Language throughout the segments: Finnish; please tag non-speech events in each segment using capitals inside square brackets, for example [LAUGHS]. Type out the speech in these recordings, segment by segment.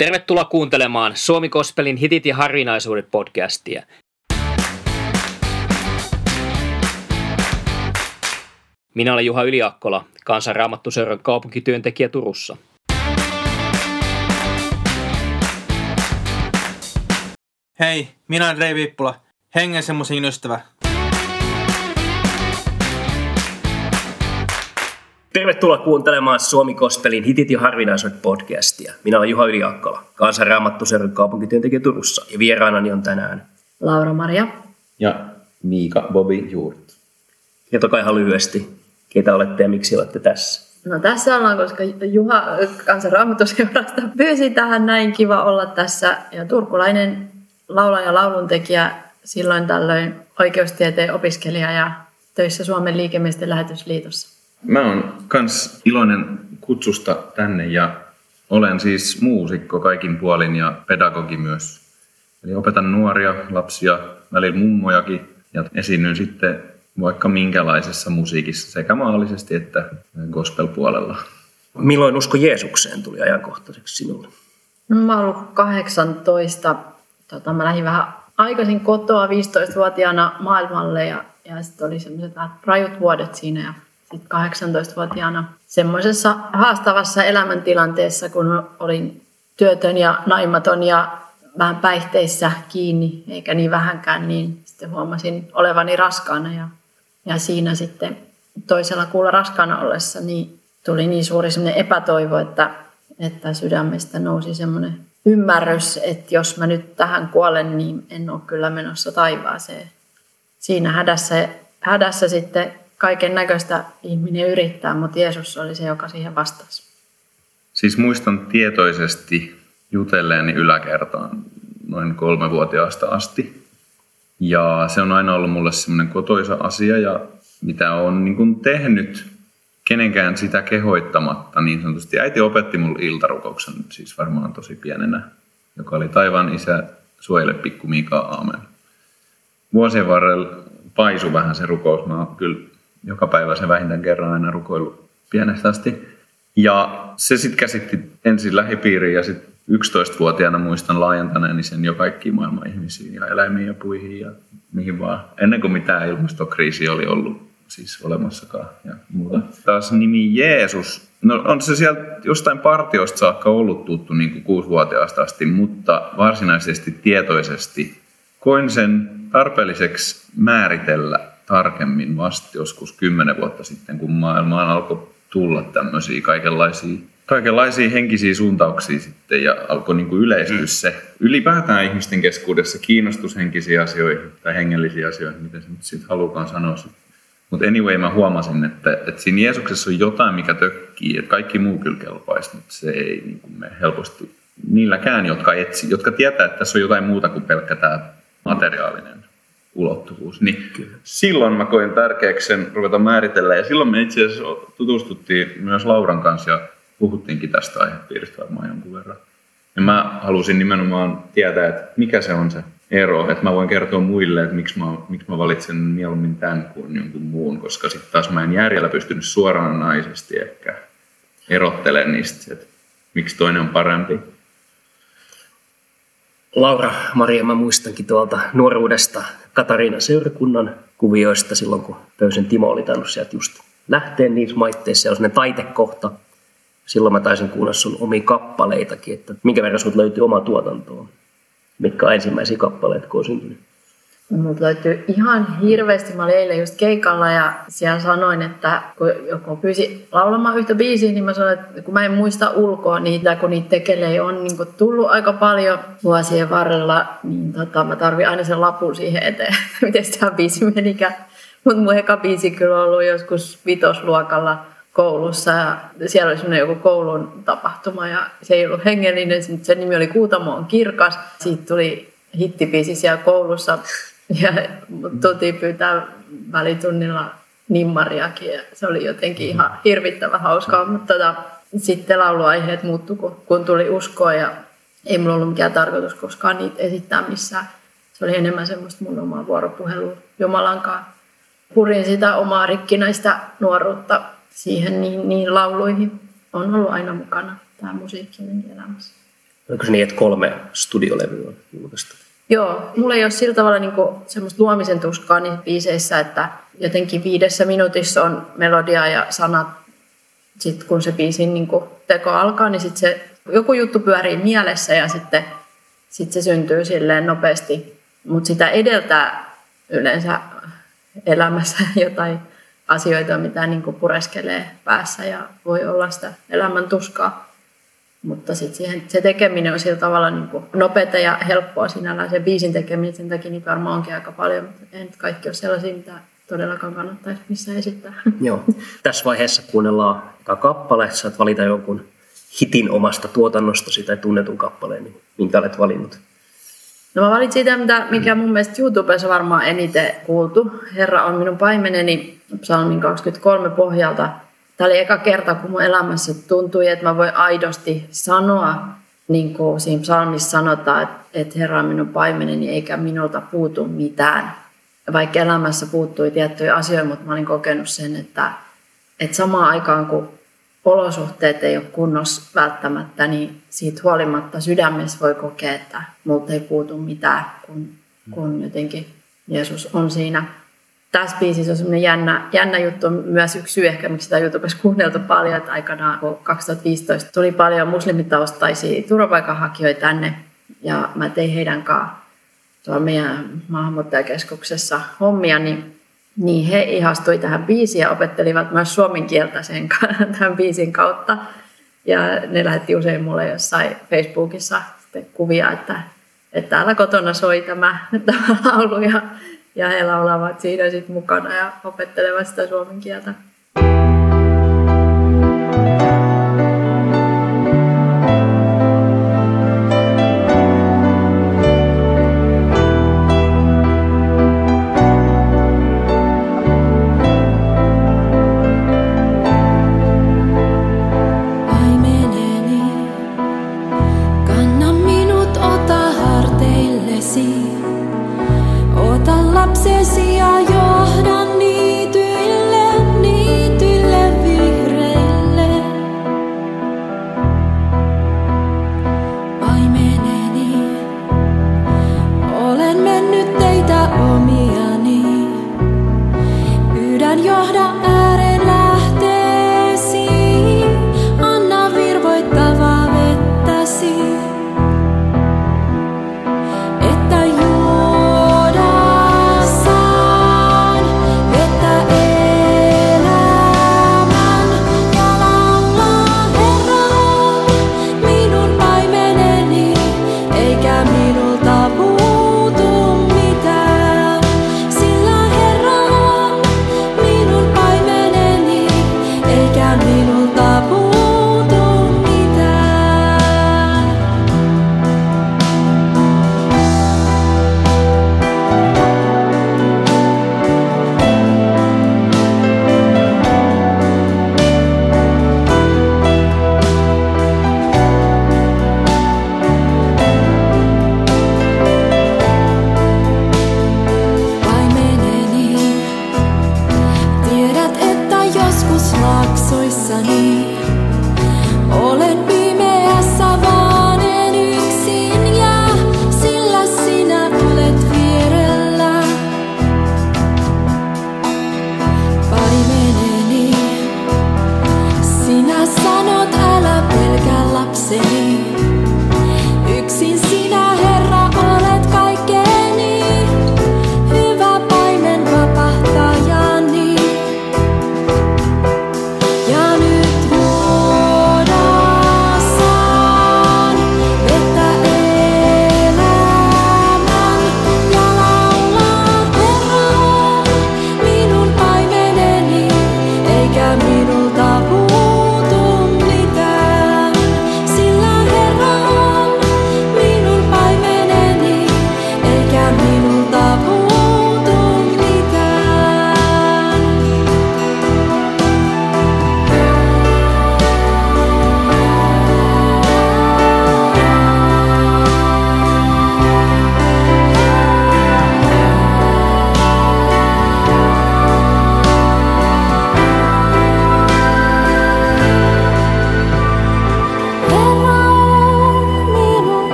Tervetuloa kuuntelemaan Suomi Kospelin hitit ja harvinaisuudet podcastia. Minä olen Juha Yliakkola, kansanraamattuseuran kaupunkityöntekijä Turussa. Hei, minä olen Rei Viippula, hengen ystävä. Tervetuloa kuuntelemaan Suomi Kospelin hitit ja harvinaisuudet podcastia. Minä olen Juha Yliakkola, kansanraamattuseuran kaupunkityöntekijä Turussa ja vieraanani on tänään Laura-Maria. Ja Miika Bobi Juurt. Kertokaa ihan lyhyesti, keitä olette ja miksi olette tässä. No tässä ollaan, koska Juha kansanraamattuseurasta pyysi tähän näin kiva olla tässä. Ja turkulainen laulaja ja lauluntekijä, silloin tällöin oikeustieteen opiskelija ja töissä Suomen liikemiesten lähetysliitossa. Mä oon kans iloinen kutsusta tänne ja olen siis muusikko kaikin puolin ja pedagogi myös. Eli opetan nuoria, lapsia, välillä mummojakin ja esiinnyn sitten vaikka minkälaisessa musiikissa sekä maallisesti että gospel-puolella. Milloin usko Jeesukseen tuli ajankohtaiseksi sinulle? No, mä oon ollut 18. Tota, mä lähdin vähän aikaisin kotoa 15-vuotiaana maailmalle ja, ja sitten oli semmoiset vähän rajut vuodet siinä ja 18-vuotiaana semmoisessa haastavassa elämäntilanteessa, kun olin työtön ja naimaton ja vähän päihteissä kiinni, eikä niin vähänkään, niin sitten huomasin olevani raskaana ja, ja siinä sitten toisella kuulla raskaana ollessa niin tuli niin suuri semmoinen epätoivo, että, että sydämestä nousi semmoinen ymmärrys, että jos mä nyt tähän kuolen, niin en ole kyllä menossa taivaaseen. Siinä hädässä, hädässä sitten kaiken näköistä ihminen yrittää, mutta Jeesus oli se, joka siihen vastasi. Siis muistan tietoisesti jutelleeni yläkertaan noin kolmevuotiaasta asti. Ja se on aina ollut mulle semmoinen kotoisa asia ja mitä on niin kuin tehnyt kenenkään sitä kehoittamatta niin sanotusti. Äiti opetti mulle iltarukouksen, siis varmaan tosi pienenä, joka oli taivaan isä, suojele pikku Mika, aamen. Vuosien varrella paisu vähän se rukous. Mä kyllä joka päivä se vähintään kerran aina rukoillut pienestä asti. Ja se sitten käsitti ensin lähipiiriin ja sitten 11-vuotiaana muistan laajentaneeni sen jo kaikkiin maailman ihmisiin ja eläimiin ja puihin ja mihin vaan. Ennen kuin mitään ilmastokriisi oli ollut siis olemassakaan ja muuta. Taas nimi Jeesus, no on se sieltä jostain partioista saakka ollut tuttu niin kuin kuusivuotiaasta asti, mutta varsinaisesti tietoisesti koin sen tarpeelliseksi määritellä tarkemmin vasta joskus kymmenen vuotta sitten, kun maailmaan alkoi tulla tämmöisiä kaikenlaisia, kaikenlaisia henkisiä suuntauksia sitten ja alkoi niin kuin yleistyä mm. se ylipäätään ihmisten keskuudessa kiinnostus henkisiin asioihin tai hengellisiin asioihin, miten se nyt sitten halukaan sanoa. Mutta anyway, mä huomasin, että, että siinä Jeesuksessa on jotain, mikä tökkii, että kaikki muu kyllä kelpaisi, mutta se ei niin kuin me helposti niilläkään, jotka, etsi, jotka tietää, että tässä on jotain muuta kuin pelkkä tämä materiaalinen ulottuvuus. Niin Kyllä. silloin mä koin tärkeäksi sen ruveta määritellä ja silloin me itse asiassa tutustuttiin myös Lauran kanssa ja puhuttiinkin tästä aihepiiristä varmaan jonkun verran. Ja mä halusin nimenomaan tietää, että mikä se on se ero, että mä voin kertoa muille, että miksi mä, miksi mä valitsen mieluummin tämän kuin jonkun muun, koska sitten taas mä en järjellä pystynyt suoranaisesti ehkä erottelemaan niistä, että miksi toinen on parempi. Laura, Maria, mä muistankin tuolta nuoruudesta Katariina seurakunnan kuvioista silloin, kun Pöysen Timo oli tainnut sieltä just lähteä niissä maitteissa. Se on sellainen taitekohta. Silloin mä taisin kuulla sun omia kappaleitakin, että minkä verran sinulta löytyy oma tuotantoa. Mitkä on ensimmäisiä kappaleita, kun on syntynyt? Mut löytyy ihan hirveästi. Mä olin eilen just keikalla ja siellä sanoin, että kun joku pyysi laulamaan yhtä biisiä, niin mä sanoin, että kun mä en muista ulkoa niitä, kun niitä tekelee on niin tullut aika paljon vuosien varrella, niin tota, mä tarvin aina sen lapun siihen eteen, [LAUGHS] miten tämä biisi menikään. Mutta mun eka biisi kyllä on ollut joskus vitosluokalla koulussa ja siellä oli semmoinen joku koulun tapahtuma ja se ei ollut hengellinen, sen nimi oli Kuutamo on kirkas. Siitä tuli hittibiisi siellä koulussa ja tultiin pyytää välitunnilla nimmariakin ja se oli jotenkin ihan hirvittävä hauskaa, mutta tota, sitten lauluaiheet muuttu, kun, kun tuli uskoa ja ei mulla ollut mikään tarkoitus koskaan niitä esittää missään. Se oli enemmän semmoista mun omaa vuoropuhelua Jumalankaan. Purin sitä omaa rikkinäistä nuoruutta siihen niin, niin lauluihin. On ollut aina mukana tämä musiikki elämässä. Oliko se niin, että kolme studiolevyä on julkaistu? Joo, mulla ei ole sillä tavalla niin semmoista luomisen tuskaa niissä biiseissä, että jotenkin viidessä minuutissa on melodia ja sanat. Sitten kun se biisin niin teko alkaa, niin sitten se joku juttu pyörii mielessä ja sitten sit se syntyy silleen nopeasti. Mutta sitä edeltää yleensä elämässä [LAUGHS] jotain asioita, mitä niin pureskelee päässä ja voi olla sitä elämän tuskaa. Mutta sitten siihen, se tekeminen on sillä tavalla niin kuin nopeata ja helppoa sinällään. Se biisin tekeminen, sen takia niitä varmaan onkin aika paljon, mutta ei nyt kaikki ole sellaisia, mitä todellakaan kannattaisi missään esittää. [LAUGHS] Joo. Tässä vaiheessa kuunnellaan eka kappale. Saat valita jonkun hitin omasta tuotannosta tai tunnetun kappaleen, niin minkä olet valinnut? No mä valitsin sitä, mikä mun mielestä YouTubessa varmaan eniten kuultu. Herra on minun paimeneni, psalmin 23 pohjalta. Tämä oli eka kerta, kun mun elämässä tuntui, että mä voin aidosti sanoa, niin kuin siinä psalmissa sanotaan, että, että Herra on minun paimeneni eikä minulta puutu mitään. Vaikka elämässä puuttui tiettyjä asioita, mutta mä olin kokenut sen, että, että samaan aikaan kun olosuhteet ei ole kunnossa välttämättä, niin siitä huolimatta sydämessä voi kokea, että multa ei puutu mitään, kun, kun jotenkin Jeesus on siinä. Tässä biisissä on semmoinen jännä, jännä juttu, myös yksi syy ehkä, miksi sitä YouTubessa kuunneltu paljon, että aikanaan kun 2015 tuli paljon muslimitaustaisia turvapaikanhakijoita tänne, ja mä tein heidän kanssaan tuolla meidän maahanmuuttajakeskuksessa hommia, niin niin he ihastui tähän biisiin ja opettelivat myös suomen kieltä sen, [LAUGHS] tämän biisin kautta. Ja ne lähetti usein mulle jossain Facebookissa kuvia, että, että täällä kotona soi tämä, [LAUGHS] tämä laulu. Ja, ja he laulavat siinä sitten mukana ja opettelevat sitä suomen kieltä.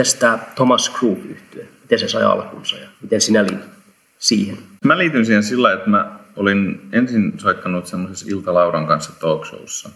Miten tämä Thomas Groove yhtyö, miten se sai alkunsa ja miten sinä liityt siihen? Mä liityn siihen sillä, että mä olin ensin soittanut semmoisessa Ilta Lauran kanssa talk showssa.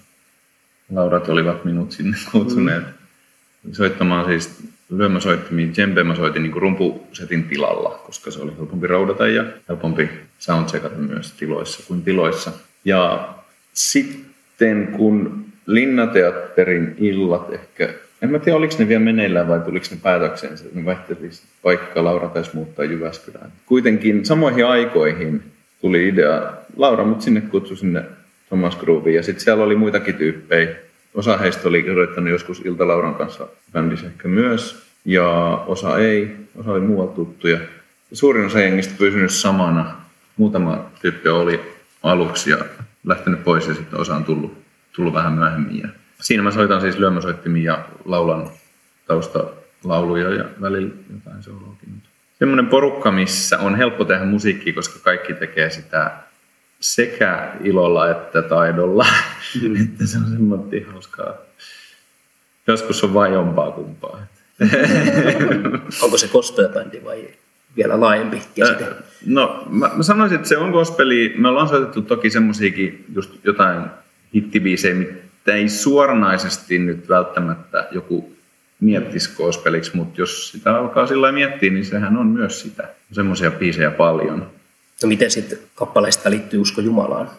Laurat olivat minut sinne [LAUGHS] kutsuneet mm. soittamaan siis lyömäsoittimiin. Djembe mä soitin niin rumpusetin tilalla, koska se oli helpompi roudata ja helpompi soundcheckata myös tiloissa kuin tiloissa. Ja sitten kun Linnateatterin illat ehkä, en mä tiedä oliko ne vielä meneillään vai tuliko ne päätökseen, että ne vaihtelisi paikka, Laura taisi muuttaa Jyväskylään. Kuitenkin samoihin aikoihin tuli idea, Laura mut sinne kutsui sinne Thomas Grooveen ja sitten siellä oli muitakin tyyppejä. Osa heistä oli soittanut joskus Ilta Lauran kanssa bändissä ehkä myös ja osa ei, osa oli muualta tuttuja. Ja suurin osa jengistä pysynyt samana. Muutama tyyppi oli aluksi ja lähtenyt pois ja sitten osa on tullut, tullut vähän myöhemmin. Siinä mä soitan siis lyömäsoittimia ja laulan taustalauluja ja välillä jotain sooloakin. Semmoinen porukka, missä on helppo tehdä musiikkia, koska kaikki tekee sitä sekä ilolla että taidolla. Mm. [LAUGHS] että se on semmoinen hauskaa. Joskus on vain jompaa kumpaa. [LAUGHS] Onko se gospel-bändi vai vielä laajempi käsite? No mä, mä sanoisin, että se on gospeli. Me ollaan soitettu toki semmoisiakin just jotain hittibiisejä, mitä ei suoranaisesti nyt välttämättä joku miettisi gospeliksi, mutta jos sitä alkaa sillä miettiä, niin sehän on myös sitä. Semmoisia biisejä paljon. No miten sitten kappaleista liittyy usko Jumalaan?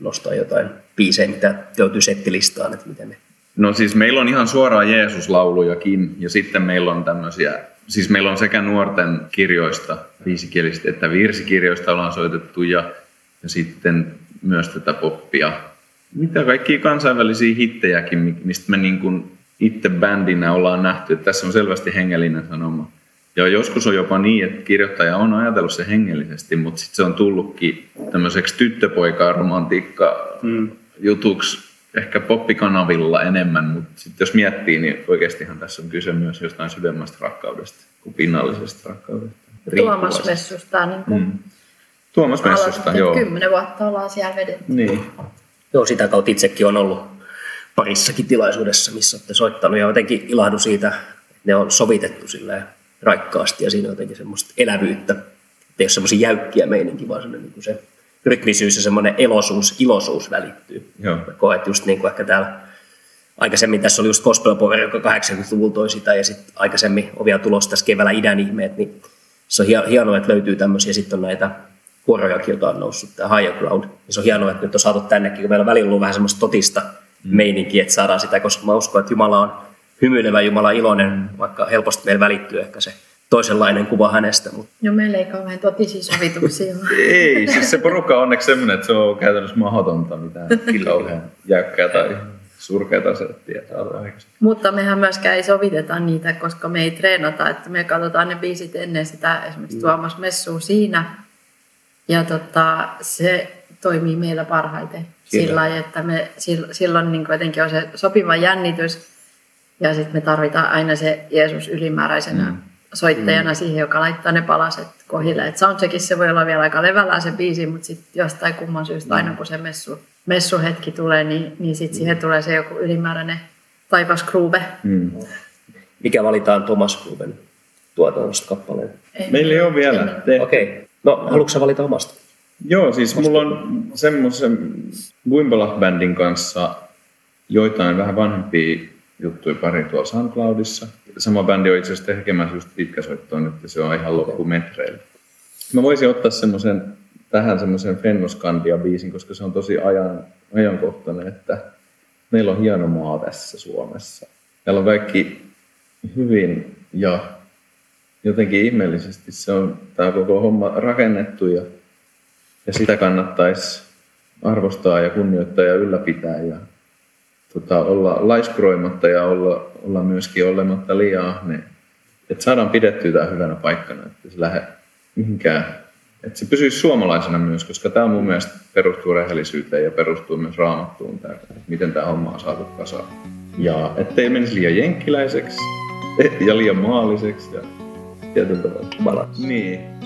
Nostaa jotain biisejä, mitä löytyy settilistaan, että miten ne No siis meillä on ihan suoraan Jeesus-laulujakin ja sitten meillä on tämmöisiä, siis meillä on sekä nuorten kirjoista, viisikielisistä että virsikirjoista ollaan soitettu ja, ja sitten myös tätä poppia. Mitä kaikkia kansainvälisiä hittejäkin, mistä me niin kuin itse bändinä ollaan nähty, että tässä on selvästi hengellinen sanoma. Ja joskus on jopa niin, että kirjoittaja on ajatellut se hengellisesti, mutta sitten se on tullutkin tämmöiseksi tyttöpoika-romantiikka mm. jutuksi ehkä poppikanavilla enemmän, mutta sitten jos miettii, niin oikeastihan tässä on kyse myös jostain syvemmästä rakkaudesta kuin pinnallisesta rakkaudesta. Tuomas Messusta. Niin kuin mm. Tuomas Messusta, joo. Kymmenen vuotta ollaan siellä vedetty. Niin. Joo, sitä kautta itsekin on ollut parissakin tilaisuudessa, missä olette soittanut ja jotenkin ilahdu siitä, että ne on sovitettu silleen raikkaasti ja siinä on jotenkin semmoista elävyyttä. Että ei ole semmoisia jäykkiä meininki, vaan niin kuin se rytmisyys ja semmoinen elosuus, ilosuus välittyy. Joo. Mä koet just niin kuin ehkä täällä aikaisemmin tässä oli just Gospel Power, joka 80-luvulla toi sitä, ja sitten aikaisemmin on vielä tulossa tässä keväällä idän ihmeet, niin se on hienoa, että löytyy tämmöisiä, sitten on näitä kuorojakin, joita on noussut, tämä Higher Ground. Ja se on hienoa, että nyt on saatu tännekin, kun meillä on välillä ollut vähän semmoista totista mm. meininkiä, että saadaan sitä, koska mä uskon, että Jumala on hymyilevä, Jumala iloinen, vaikka helposti meillä välittyy ehkä se toisenlainen kuva hänestä. Mutta. No meillä ei kauhean totisia sovituksia [LAUGHS] Ei, siis se porukka on onneksi sellainen, että se on käytännössä mahdotonta mitään kauhean jäykkää tai surkeata settiä Mutta mehän myöskään ei soviteta niitä, koska me ei treenata, että me katsotaan ne biisit ennen sitä esimerkiksi Tuomas Messua siinä. Ja tota, se toimii meillä parhaiten Kyllä. sillä lailla, että me silloin niin jotenkin on se sopiva jännitys ja sitten me tarvitaan aina se Jeesus ylimääräisenä mm soittajana mm. siihen, joka laittaa ne palaset kohille. Et soundcheckissa se voi olla vielä aika levällään se biisi, mutta sitten jostain kumman syystä mm. aina kun se messu, messuhetki tulee, niin, niin sitten siihen tulee se joku ylimääräinen taivas groove. Mm. Mikä valitaan Thomas Grooven tuotannosta kappaleen? Meillä ei ole vielä. Okei. Okay. No, haluatko valita omasta? Joo, siis mulla on semmoisen Wimbledon-bändin kanssa joitain vähän vanhempia juttuja pari tuolla SoundCloudissa – sama bändi on itse asiassa tekemässä just pitkäsoittoa nyt ja se on ihan loppumetreillä. Mä voisin ottaa semmoisen, tähän semmoisen Fennoskandia-biisin, koska se on tosi ajan, ajankohtainen, että meillä on hieno maa tässä Suomessa. Meillä on kaikki hyvin ja jotenkin ihmeellisesti se on tämä koko homma rakennettu ja, ja sitä kannattaisi arvostaa ja kunnioittaa ja ylläpitää ja tota, olla laiskroimatta ja olla, olla myöskin olematta liian ahne. Että saadaan pidettyä tämä hyvänä paikkana, että se lähde mihinkään. Että se pysyisi suomalaisena myös, koska tämä mun mielestä perustuu rehellisyyteen ja perustuu myös raamattuun, tämä, että miten tämä homma on saatu kasaan. Ja ettei menisi liian jenkkiläiseksi [LAUGHS] ja liian maalliseksi ja tietyllä tavalla. Niin. voisin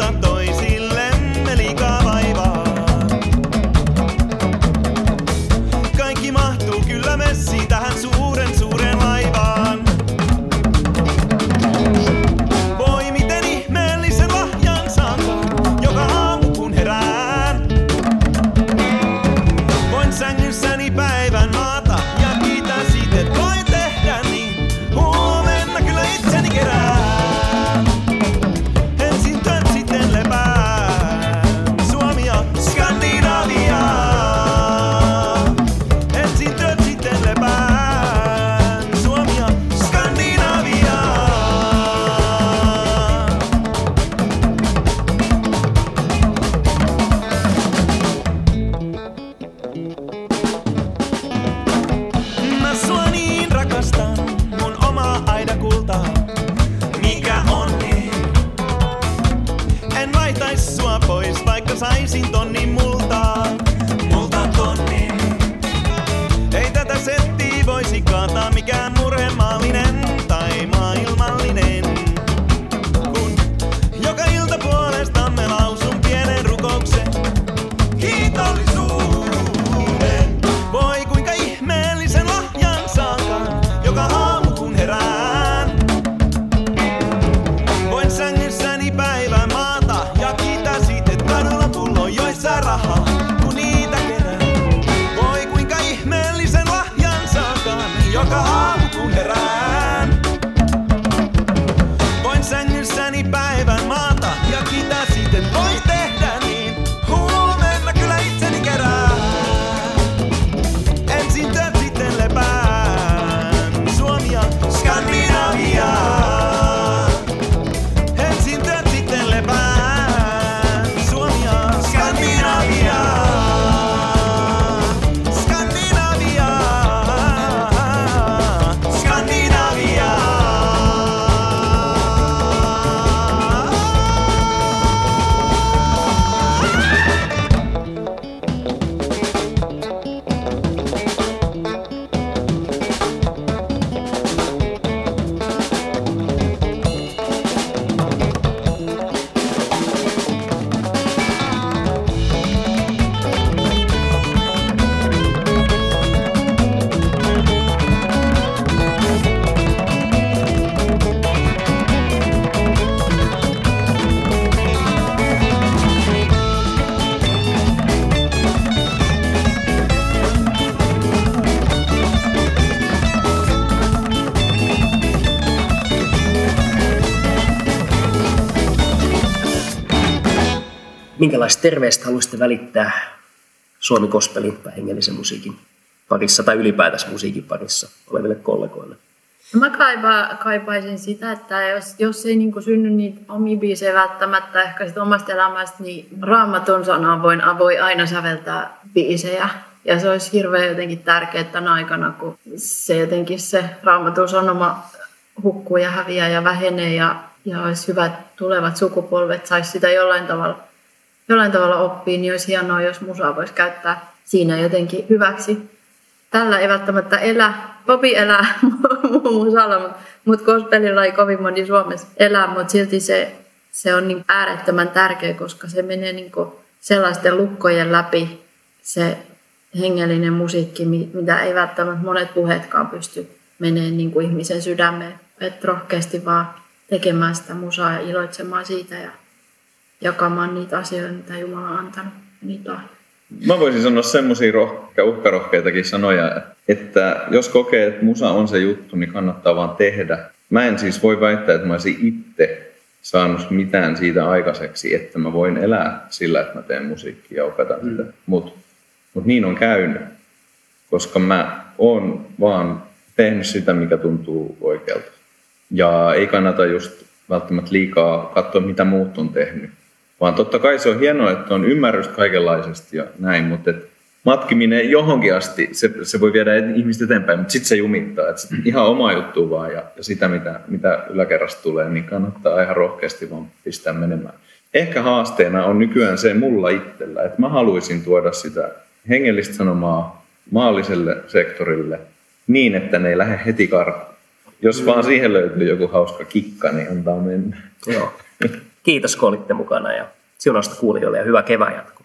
tanto Minkälaista terveistä haluaisitte välittää Suomi Kospelin tai hengellisen musiikin parissa tai ylipäätänsä musiikin parissa oleville kollegoille? Mä kaipaa, kaipaisin sitä, että jos, jos ei niin synny niitä omia biisejä välttämättä ehkä sit omasta elämästä, niin raamatun sanaa voin, voi aina säveltää biisejä. Ja se olisi hirveän jotenkin tärkeää tänä aikana, kun se jotenkin se raamatun sanoma hukkuu ja häviää ja vähenee ja, ja olisi hyvä, että tulevat sukupolvet saisi sitä jollain tavalla, jollain tavalla oppia, niin olisi hienoa, jos musaa voisi käyttää siinä jotenkin hyväksi. Tällä ei välttämättä elä, Popi elää [LAUGHS] musalla, mutta mut gospelilla ei kovin moni Suomessa elää, mutta silti se, se on niin äärettömän tärkeä, koska se menee niin sellaisten lukkojen läpi se hengellinen musiikki, mitä ei välttämättä monet puheetkaan pysty menee niin ihmisen sydämeen. Että rohkeasti vaan tekemään sitä musaa ja iloitsemaan siitä ja jakamaan niitä asioita, mitä Jumala on antanut. Niitä. Mä voisin sanoa semmoisia rohke- uhkarohkeitakin sanoja, että jos kokee, että musa on se juttu, niin kannattaa vaan tehdä. Mä en siis voi väittää, että mä olisin itse saanut mitään siitä aikaiseksi, että mä voin elää sillä, että mä teen musiikkia ja opetan sitä. Mutta mut niin on käynyt, koska mä oon vaan tehnyt sitä, mikä tuntuu oikealta. Ja ei kannata just välttämättä liikaa katsoa, mitä muut on tehnyt. Vaan totta kai se on hienoa, että on ymmärrystä kaikenlaisesti ja näin, mutta et matkiminen johonkin asti, se, se voi viedä ihmistä eteenpäin, mutta sitten se jumittaa. Et sit ihan oma juttu vaan ja, ja sitä, mitä, mitä yläkerrasta tulee, niin kannattaa ihan rohkeasti vaan pistää menemään. Ehkä haasteena on nykyään se mulla itsellä, että mä haluaisin tuoda sitä hengellistä sanomaa maalliselle sektorille niin, että ne ei lähde heti karkuun. Jos vaan siihen löytyy joku hauska kikka, niin antaa mennä. Joo. [LAUGHS] Kiitos kun olitte mukana ja siunausta kuulijoille ja hyvää kevään jatkoa.